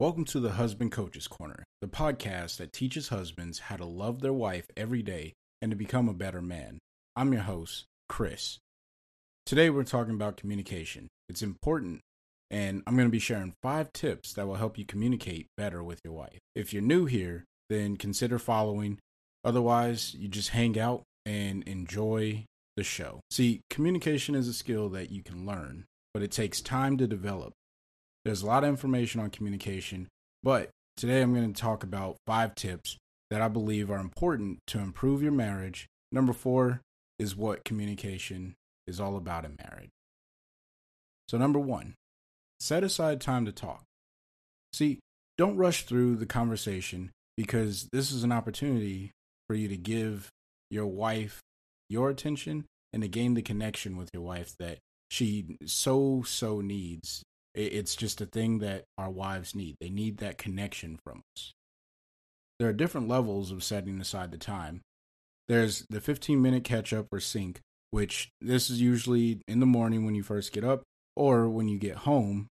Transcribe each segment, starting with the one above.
Welcome to the Husband Coaches Corner, the podcast that teaches husbands how to love their wife every day and to become a better man. I'm your host, Chris. Today we're talking about communication. It's important, and I'm going to be sharing five tips that will help you communicate better with your wife. If you're new here, then consider following. Otherwise, you just hang out and enjoy the show. See, communication is a skill that you can learn, but it takes time to develop. There's a lot of information on communication, but today I'm going to talk about five tips that I believe are important to improve your marriage. Number four is what communication is all about in marriage. So, number one, set aside time to talk. See, don't rush through the conversation because this is an opportunity for you to give your wife your attention and to gain the connection with your wife that she so, so needs it's just a thing that our wives need. They need that connection from us. There are different levels of setting aside the time. There's the 15 minute catch up or sync, which this is usually in the morning when you first get up or when you get home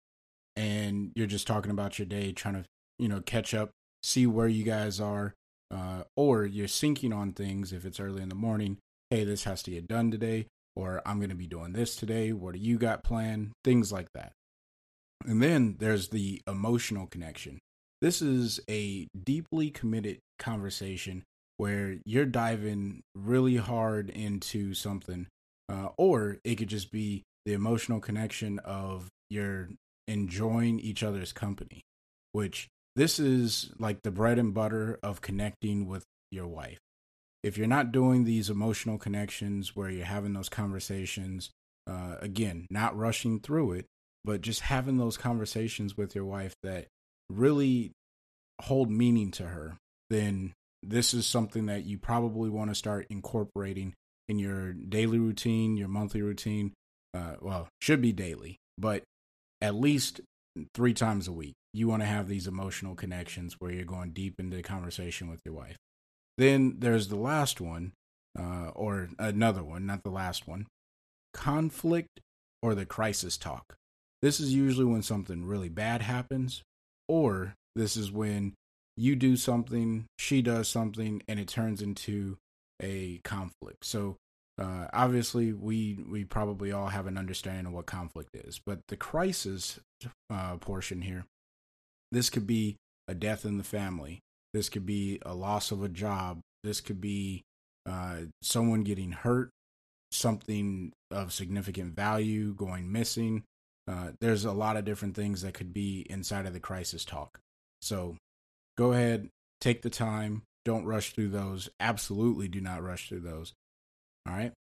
and you're just talking about your day, trying to, you know, catch up, see where you guys are, uh, or you're syncing on things if it's early in the morning. Hey, this has to get done today, or I'm going to be doing this today. What do you got planned? Things like that. And then there's the emotional connection. This is a deeply committed conversation where you're diving really hard into something, uh, or it could just be the emotional connection of you're enjoying each other's company, which this is like the bread and butter of connecting with your wife. If you're not doing these emotional connections where you're having those conversations, uh, again, not rushing through it, but just having those conversations with your wife that really hold meaning to her, then this is something that you probably want to start incorporating in your daily routine, your monthly routine. Uh, well, should be daily, but at least three times a week. You want to have these emotional connections where you're going deep into conversation with your wife. Then there's the last one, uh, or another one, not the last one conflict or the crisis talk. This is usually when something really bad happens, or this is when you do something, she does something, and it turns into a conflict. So uh, obviously, we we probably all have an understanding of what conflict is, but the crisis uh, portion here, this could be a death in the family. This could be a loss of a job. This could be uh, someone getting hurt, something of significant value going missing. Uh, there's a lot of different things that could be inside of the crisis talk. So go ahead, take the time. Don't rush through those. Absolutely do not rush through those. All right.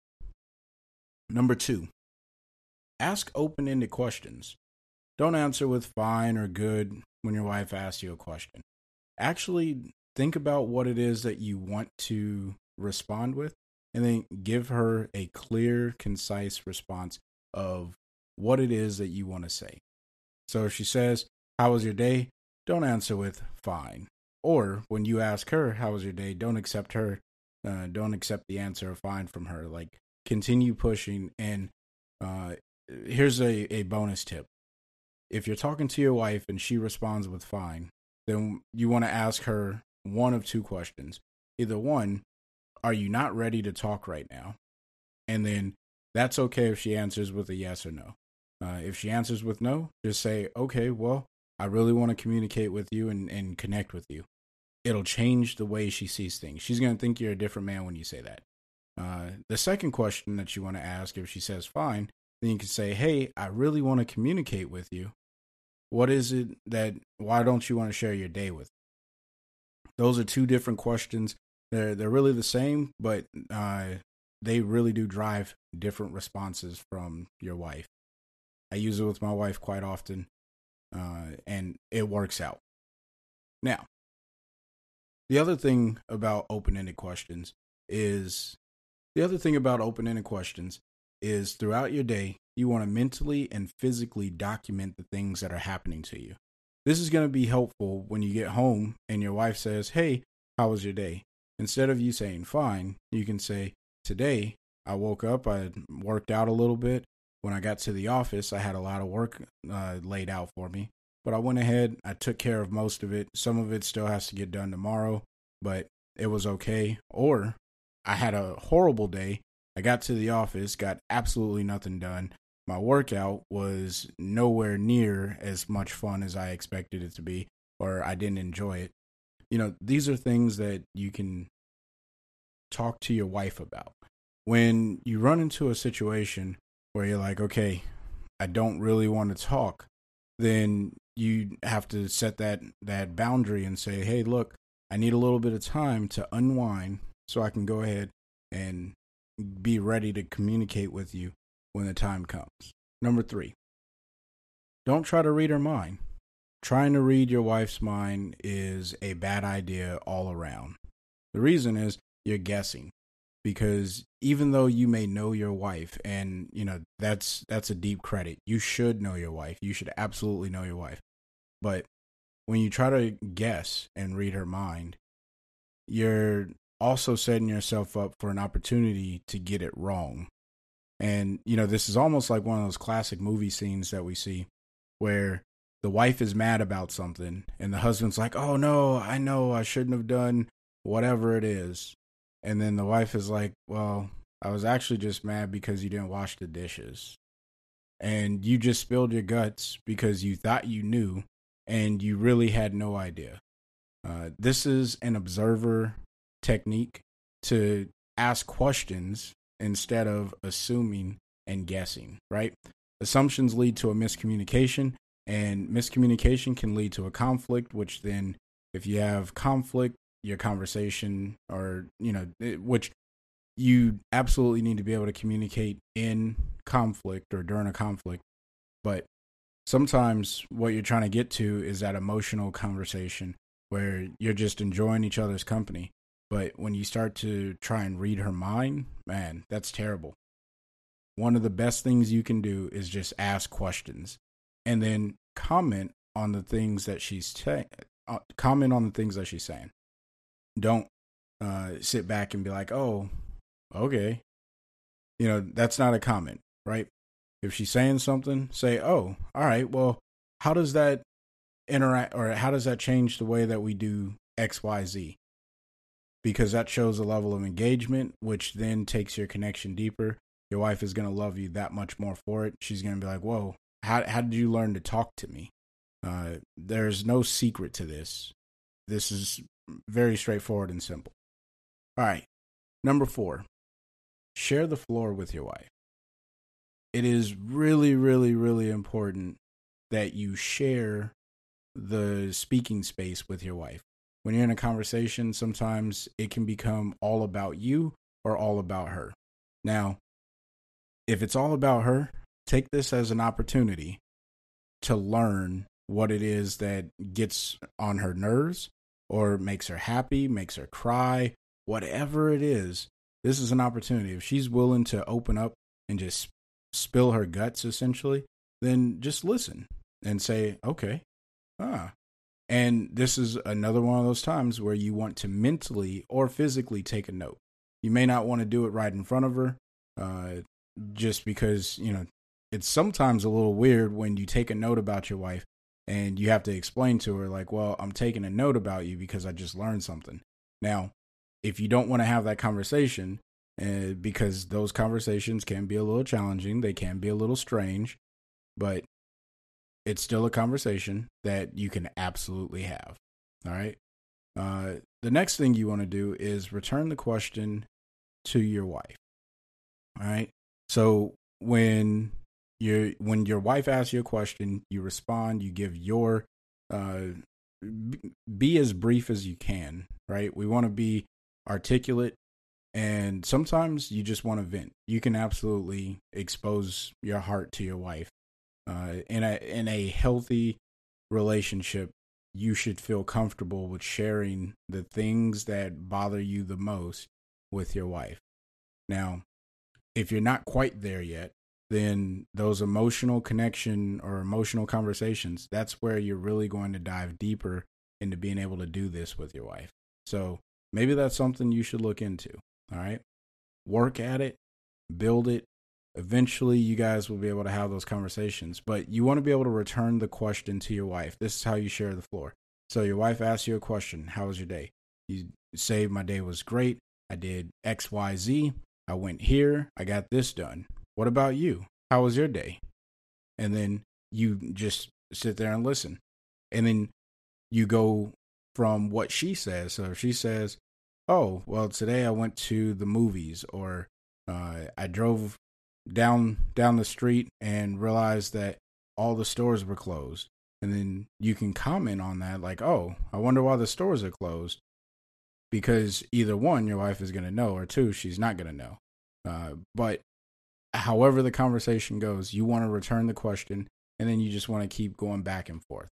Number two, ask open ended questions. Don't answer with fine or good when your wife asks you a question. Actually, think about what it is that you want to respond with and then give her a clear, concise response of what it is that you want to say. So if she says, How was your day? Don't answer with fine. Or when you ask her, How was your day? Don't accept her, uh, don't accept the answer of fine from her. Like continue pushing. And uh, here's a, a bonus tip if you're talking to your wife and she responds with fine, then you want to ask her one of two questions. Either one, are you not ready to talk right now? And then that's okay if she answers with a yes or no. Uh, if she answers with no, just say, okay, well, I really want to communicate with you and, and connect with you. It'll change the way she sees things. She's going to think you're a different man when you say that. Uh, the second question that you want to ask, if she says fine, then you can say, hey, I really want to communicate with you. What is it that, why don't you want to share your day with? Those are two different questions. They're, they're really the same, but uh, they really do drive different responses from your wife. I use it with my wife quite often, uh, and it works out. Now, the other thing about open ended questions is the other thing about open ended questions is throughout your day, you want to mentally and physically document the things that are happening to you. This is going to be helpful when you get home and your wife says, Hey, how was your day? Instead of you saying fine, you can say, Today, I woke up, I worked out a little bit. When I got to the office, I had a lot of work uh, laid out for me, but I went ahead, I took care of most of it. Some of it still has to get done tomorrow, but it was okay. Or I had a horrible day. I got to the office, got absolutely nothing done. My workout was nowhere near as much fun as I expected it to be, or I didn't enjoy it. You know, these are things that you can talk to your wife about. When you run into a situation where you're like, okay, I don't really want to talk, then you have to set that that boundary and say, hey, look, I need a little bit of time to unwind so I can go ahead and be ready to communicate with you when the time comes. Number three, don't try to read her mind. Trying to read your wife's mind is a bad idea all around. The reason is you're guessing because even though you may know your wife and you know that's that's a deep credit you should know your wife you should absolutely know your wife but when you try to guess and read her mind you're also setting yourself up for an opportunity to get it wrong. And, you know, this is almost like one of those classic movie scenes that we see where the wife is mad about something and the husband's like, oh no, I know I shouldn't have done whatever it is. And then the wife is like, well, I was actually just mad because you didn't wash the dishes. And you just spilled your guts because you thought you knew and you really had no idea. Uh, this is an observer technique to ask questions instead of assuming and guessing, right? Assumptions lead to a miscommunication, and miscommunication can lead to a conflict, which then, if you have conflict, your conversation, or, you know, which you absolutely need to be able to communicate in conflict or during a conflict. But sometimes what you're trying to get to is that emotional conversation where you're just enjoying each other's company. But when you start to try and read her mind, man, that's terrible. One of the best things you can do is just ask questions and then comment on the things that she's saying. Uh, comment on the things that she's saying. Don't uh, sit back and be like, "Oh, okay." You know, that's not a comment, right? If she's saying something, say, "Oh, all right. Well, how does that interact or how does that change the way that we do XYZ? Because that shows a level of engagement, which then takes your connection deeper. Your wife is going to love you that much more for it. She's going to be like, Whoa, how, how did you learn to talk to me? Uh, there's no secret to this. This is very straightforward and simple. All right. Number four, share the floor with your wife. It is really, really, really important that you share the speaking space with your wife. When you're in a conversation, sometimes it can become all about you or all about her. Now, if it's all about her, take this as an opportunity to learn what it is that gets on her nerves or makes her happy, makes her cry, whatever it is. This is an opportunity. If she's willing to open up and just spill her guts, essentially, then just listen and say, okay, Ah. And this is another one of those times where you want to mentally or physically take a note. You may not want to do it right in front of her, uh, just because, you know, it's sometimes a little weird when you take a note about your wife and you have to explain to her, like, well, I'm taking a note about you because I just learned something. Now, if you don't want to have that conversation, uh, because those conversations can be a little challenging, they can be a little strange, but it's still a conversation that you can absolutely have. All right. Uh, the next thing you want to do is return the question to your wife. All right. So when you when your wife asks you a question, you respond. You give your uh, be as brief as you can. Right. We want to be articulate, and sometimes you just want to vent. You can absolutely expose your heart to your wife uh, in a in a healthy relationship, you should feel comfortable with sharing the things that bother you the most with your wife. Now, if you're not quite there yet, then those emotional connection or emotional conversations, that's where you're really going to dive deeper into being able to do this with your wife. So maybe that's something you should look into. All right. Work at it, build it. Eventually, you guys will be able to have those conversations, but you want to be able to return the question to your wife. This is how you share the floor. So, your wife asks you a question How was your day? You say, My day was great. I did X, Y, Z. I went here. I got this done. What about you? How was your day? And then you just sit there and listen. And then you go from what she says. So if she says, "Oh, well, today I went to the movies," or uh, "I drove down down the street and realized that all the stores were closed," and then you can comment on that, like, "Oh, I wonder why the stores are closed," because either one, your wife is going to know, or two, she's not going to know. Uh, but however the conversation goes, you want to return the question, and then you just want to keep going back and forth.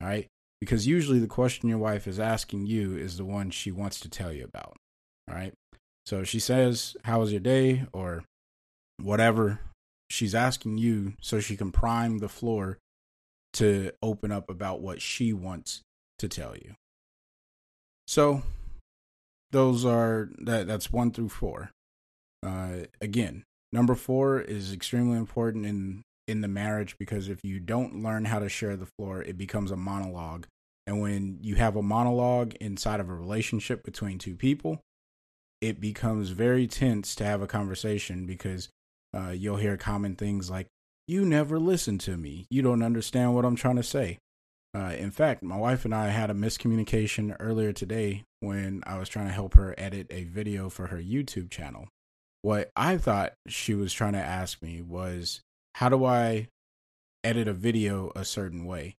All right because usually the question your wife is asking you is the one she wants to tell you about. All right. So she says, How was your day? or whatever she's asking you so she can prime the floor to open up about what she wants to tell you. So those are that that's 1 through 4. Uh again, number 4 is extremely important in in the marriage because if you don't learn how to share the floor, it becomes a monologue. And when you have a monologue inside of a relationship between two people, it becomes very tense to have a conversation because uh, you'll hear common things like, You never listen to me. You don't understand what I'm trying to say. Uh, in fact, my wife and I had a miscommunication earlier today when I was trying to help her edit a video for her YouTube channel. What I thought she was trying to ask me was, how do I edit a video a certain way?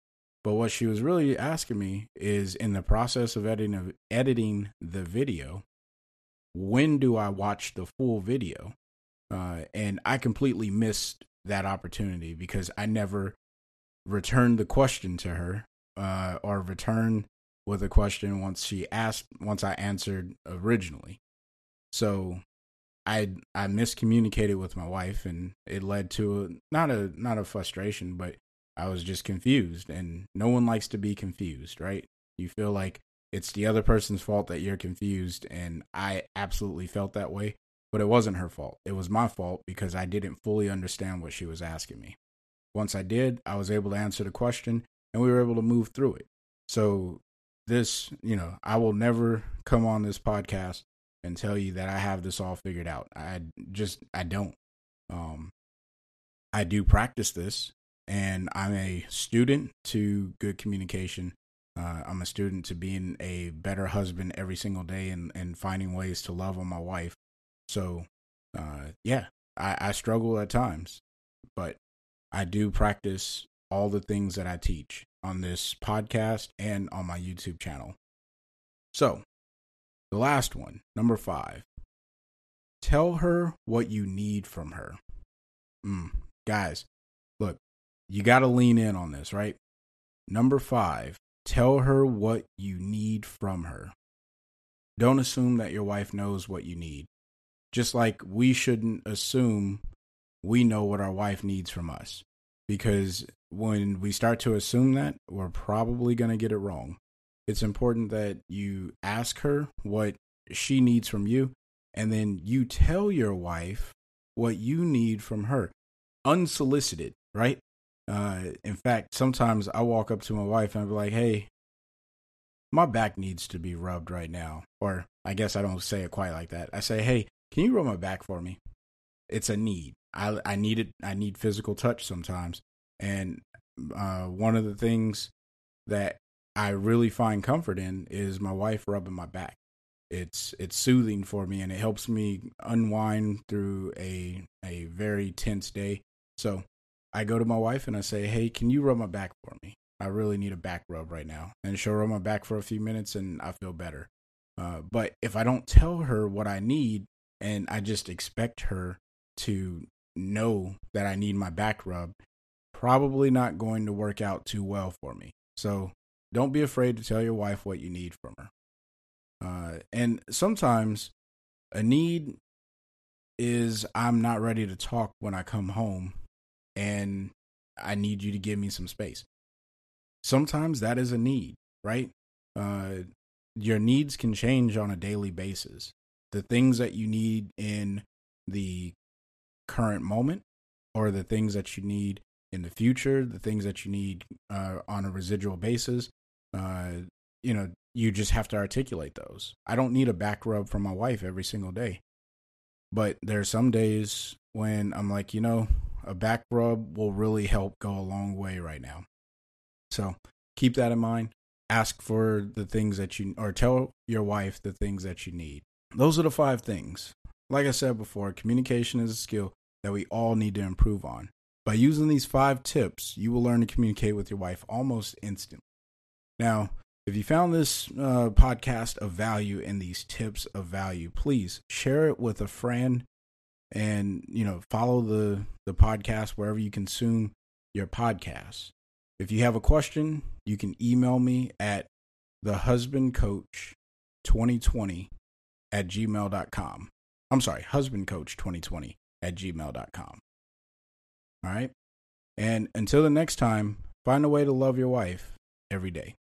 But what she was really asking me is in the process of editing of editing the video, when do I watch the full video? Uh, and I completely missed that opportunity because I never returned the question to her uh, or returned with a question once she asked once I answered originally. So I I miscommunicated with my wife, and it led to a, not a not a frustration, but I was just confused. And no one likes to be confused, right? You feel like it's the other person's fault that you're confused, and I absolutely felt that way. But it wasn't her fault. It was my fault because I didn't fully understand what she was asking me. Once I did, I was able to answer the question, and we were able to move through it. So this, you know, I will never come on this podcast and tell you that I have this all figured out. I just I don't. Um I do practice this and I'm a student to good communication. Uh, I'm a student to being a better husband every single day and, and finding ways to love on my wife. So, uh, yeah, I, I struggle at times, but I do practice all the things that I teach on this podcast and on my YouTube channel. So, the last one, number five. Tell her what you need from her. Mm, guys, look, you got to lean in on this, right? Number five, tell her what you need from her. Don't assume that your wife knows what you need. Just like we shouldn't assume we know what our wife needs from us. Because when we start to assume that, we're probably going to get it wrong it's important that you ask her what she needs from you and then you tell your wife what you need from her. Unsolicited right? Uh in fact sometimes i walk up to my wife and i be like hey my back needs to be rubbed right now or i guess i don't say it quite like that. I say hey can you rub my back for me? It's a need. I i need it i need physical touch sometimes. And uh one of the things that I really find comfort in is my wife rubbing my back. It's it's soothing for me and it helps me unwind through a a very tense day. So I go to my wife and I say, "Hey, can you rub my back for me? I really need a back rub right now." And she'll rub my back for a few minutes and I feel better. Uh, but if I don't tell her what I need and I just expect her to know that I need my back rub, probably not going to work out too well for me. So don't be afraid to tell your wife what you need from her. Uh, and sometimes a need is I'm not ready to talk when I come home and I need you to give me some space. Sometimes that is a need, right? Uh, your needs can change on a daily basis. The things that you need in the current moment or the things that you need in the future, the things that you need uh, on a residual basis, you know, you just have to articulate those. I don't need a back rub from my wife every single day. But there are some days when I'm like, you know, a back rub will really help go a long way right now. So keep that in mind. Ask for the things that you, or tell your wife the things that you need. Those are the five things. Like I said before, communication is a skill that we all need to improve on. By using these five tips, you will learn to communicate with your wife almost instantly. Now, if you found this uh, podcast of value and these tips of value, please share it with a friend and you know follow the the podcast wherever you consume your podcasts. If you have a question, you can email me at the husband coach 2020 at gmail.com. I'm sorry, husband coach 2020 at gmail.com. All right. And until the next time, find a way to love your wife every day.